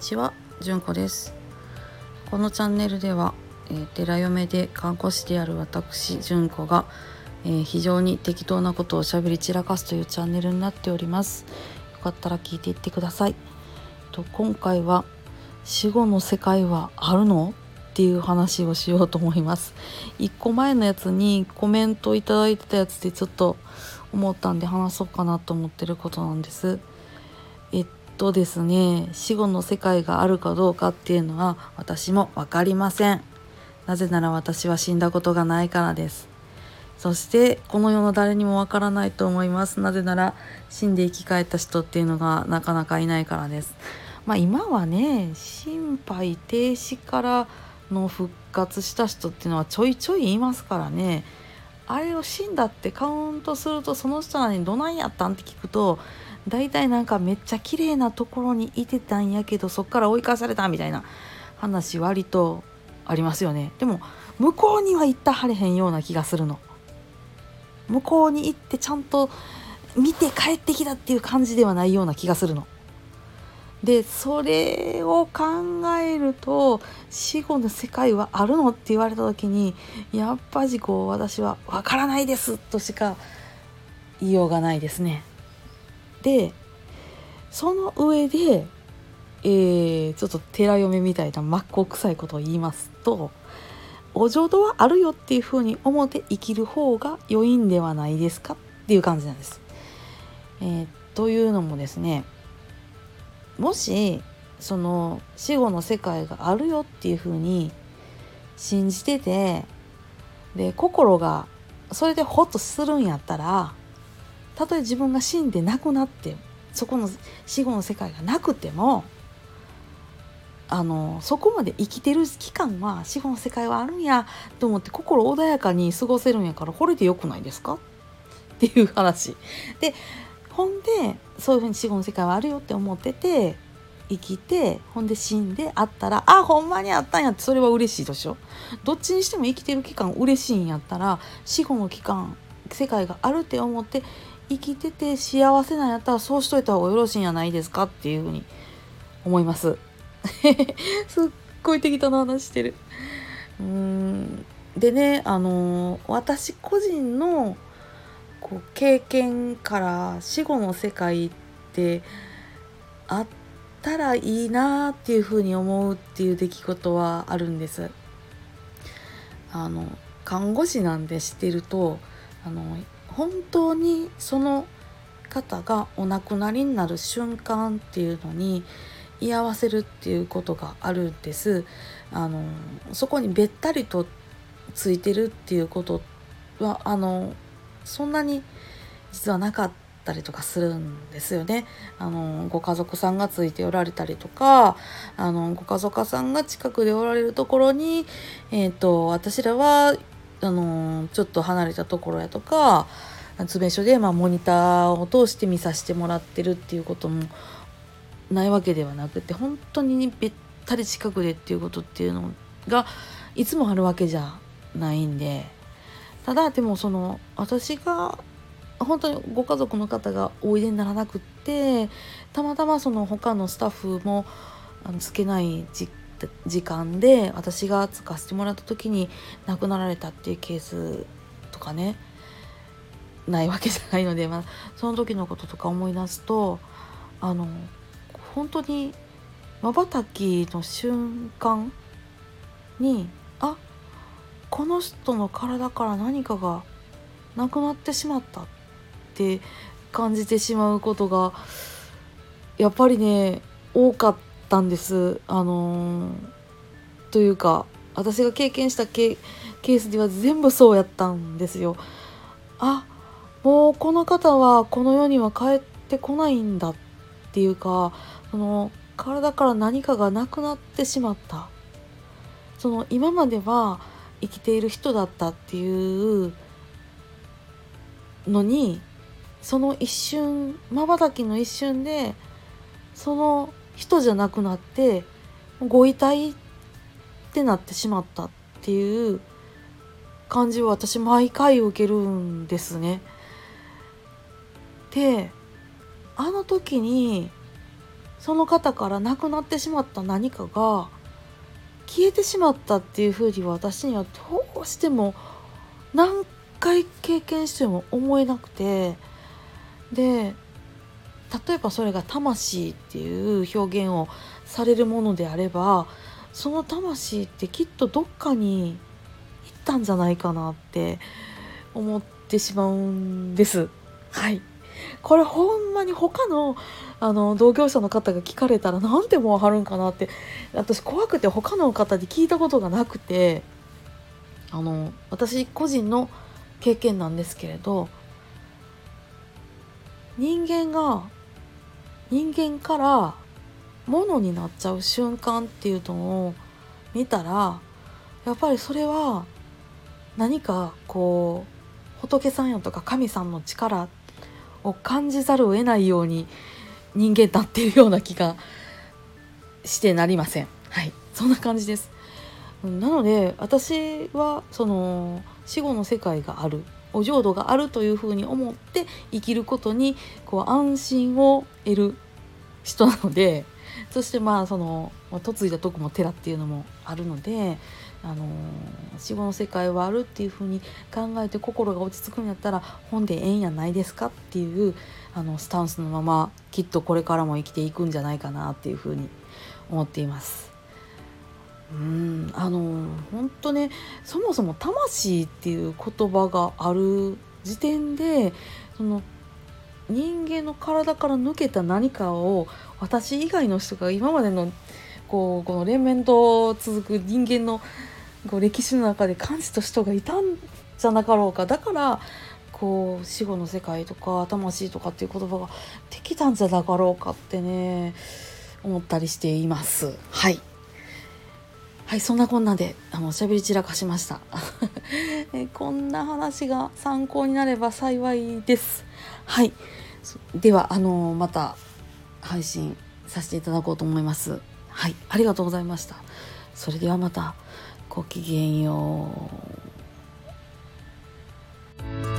ちは、じゅんこです。このチャンネルでは、えー、寺嫁で看護師である私じゅんこが、えー、非常に適当なことをしゃべり散らかすというチャンネルになっております。よかったら聞いていってください。と今回は死後の世界はあるの？っていう話をしようと思います。1個前のやつにコメントいただいてたやつでちょっと思ったんで話そうかなと思ってることなんです。えっとですね。死後の世界があるかどうかっていうのは私も分かりません。なぜなら私は死んだことがないからです。そしてこの世の誰にもわからないと思います。なぜなら死んで生き返った人っていうのがなかなかいないからです。まあ今はね心肺停止からの復活した人っていうのはちょいちょい言いますからね。あれを死んだってカウントするとその人らにどないやったんって聞くと大体なんかめっちゃ綺麗なところにいてたんやけどそっから追い返されたみたいな話割とありますよね。でも向こうには行ったはれへんような気がするの。向こうに行ってちゃんと見て帰ってきたっていう感じではないような気がするの。でそれを考えると死後の世界はあるのって言われた時にやっぱりこう私は分からないですとしか言いようがないですね。でその上で、えー、ちょっと寺嫁みたいな真っ向臭いことを言いますとお浄土はあるよっていうふうに思って生きる方が良いんではないですかっていう感じなんです。えー、というのもですねもしその死後の世界があるよっていうふうに信じててで心がそれでホッとするんやったらたとえ自分が死んで亡くなってそこの死後の世界がなくてもあのそこまで生きてる期間は死後の世界はあるんやと思って心穏やかに過ごせるんやからこれでよくないですか？っていう話。でほんでそういうふうに死後の世界はあるよって思ってて生きてほんで死んであったらあほんまにあったんやってそれは嬉しいでしょ？どっちにしても生きてる期間嬉しいんやったら死後の期間世界があるって思って生きてて幸せなんやったらそうしといた方がよろしいんやないですかっていうふうに思います。すっごい適当な話してる。うーん。でねあのー、私個人のこう経験から死後の世界ってあったらいいなっていうふうに思うっていう出来事はあるんです。あの看護師なんで知ってるとあの本当にその方がお亡くなりになる瞬間っていうのに居合わせるっていうことがあるんですあのそこにべったりとついてるっていうことはあのそんなに実はなかったりとかするんですよね。あのご家族さんがついておられたりとかあのご家族さんが近くでおられるところに、えーと私らはあのちょっと離れたところやとか詰め所で、まあ、モニターを通して見させてもらってるっていうこともないわけではなくて本当にべったり近くでっていうことっていうのがいつもあるわけじゃないんでただでもその私が本当にご家族の方がおいでにならなくってたまたまその他のスタッフもあのつけない実時間で私がつかせてもらった時に亡くなられたっていうケースとかねないわけじゃないので、まあ、その時のこととか思い出すとあの本当にまばたきの瞬間にあこの人の体から何かがなくなってしまったって感じてしまうことがやっぱりね多かった。たんです。あのー、というか私が経験したケースでは全部そうやったんですよ。あもうこの方はこの世には帰ってこないんだっていうかその体から何かがなくなってしまった。その今までは生きている人だったっていうのにその一瞬まばたきの一瞬でその人じゃなくなってご遺体ってなってしまったっていう感じを私毎回受けるんですね。であの時にその方から亡くなってしまった何かが消えてしまったっていうふうに私にはどうしても何回経験しても思えなくてで例えばそれが魂っていう表現をされるものであればその魂ってきっとどっかに行ったんじゃないかなって思ってしまうんです。はい。これほんまに他のあの同業者の方が聞かれたら何てもわかるんかなって。私怖くて他の方で聞いたことがなくて。あの私個人の経験なんですけれど人間が人間から物になっちゃう瞬間っていうのを見たらやっぱりそれは何かこう仏さんやとか神さんの力を感じざるを得ないように人間なっているような気がしてなりません。はい、そんな感じです。なので私はその死後の世界があるお浄土があるというふうに思って生きることにこう安心を得る人なので そしてまあその嫁いだとこも寺っていうのもあるので、あの死後の世界はあるっていうふうに考えて心が落ち着くんやったら本でええんやないですかっていうあのスタンスのままきっとこれからも生きていくんじゃないかなっていうふうに思っています。うんあの本当ねそもそも魂っていう言葉がある時点でその人間の体から抜けた何かを私以外の人が今までのこうこの連綿と続く人間のこう歴史の中で感じた人がいたんじゃなかろうかだからこう死後の世界とか魂とかっていう言葉ができたんじゃなかろうかってね思ったりしています。はいはいそんなこんなであのおしゃべり散らかしました。えこんな話が参考になれば幸いです。はい。ではあのまた配信させていただこうと思います。はい。ありがとうございました。それではまたごきげんよう。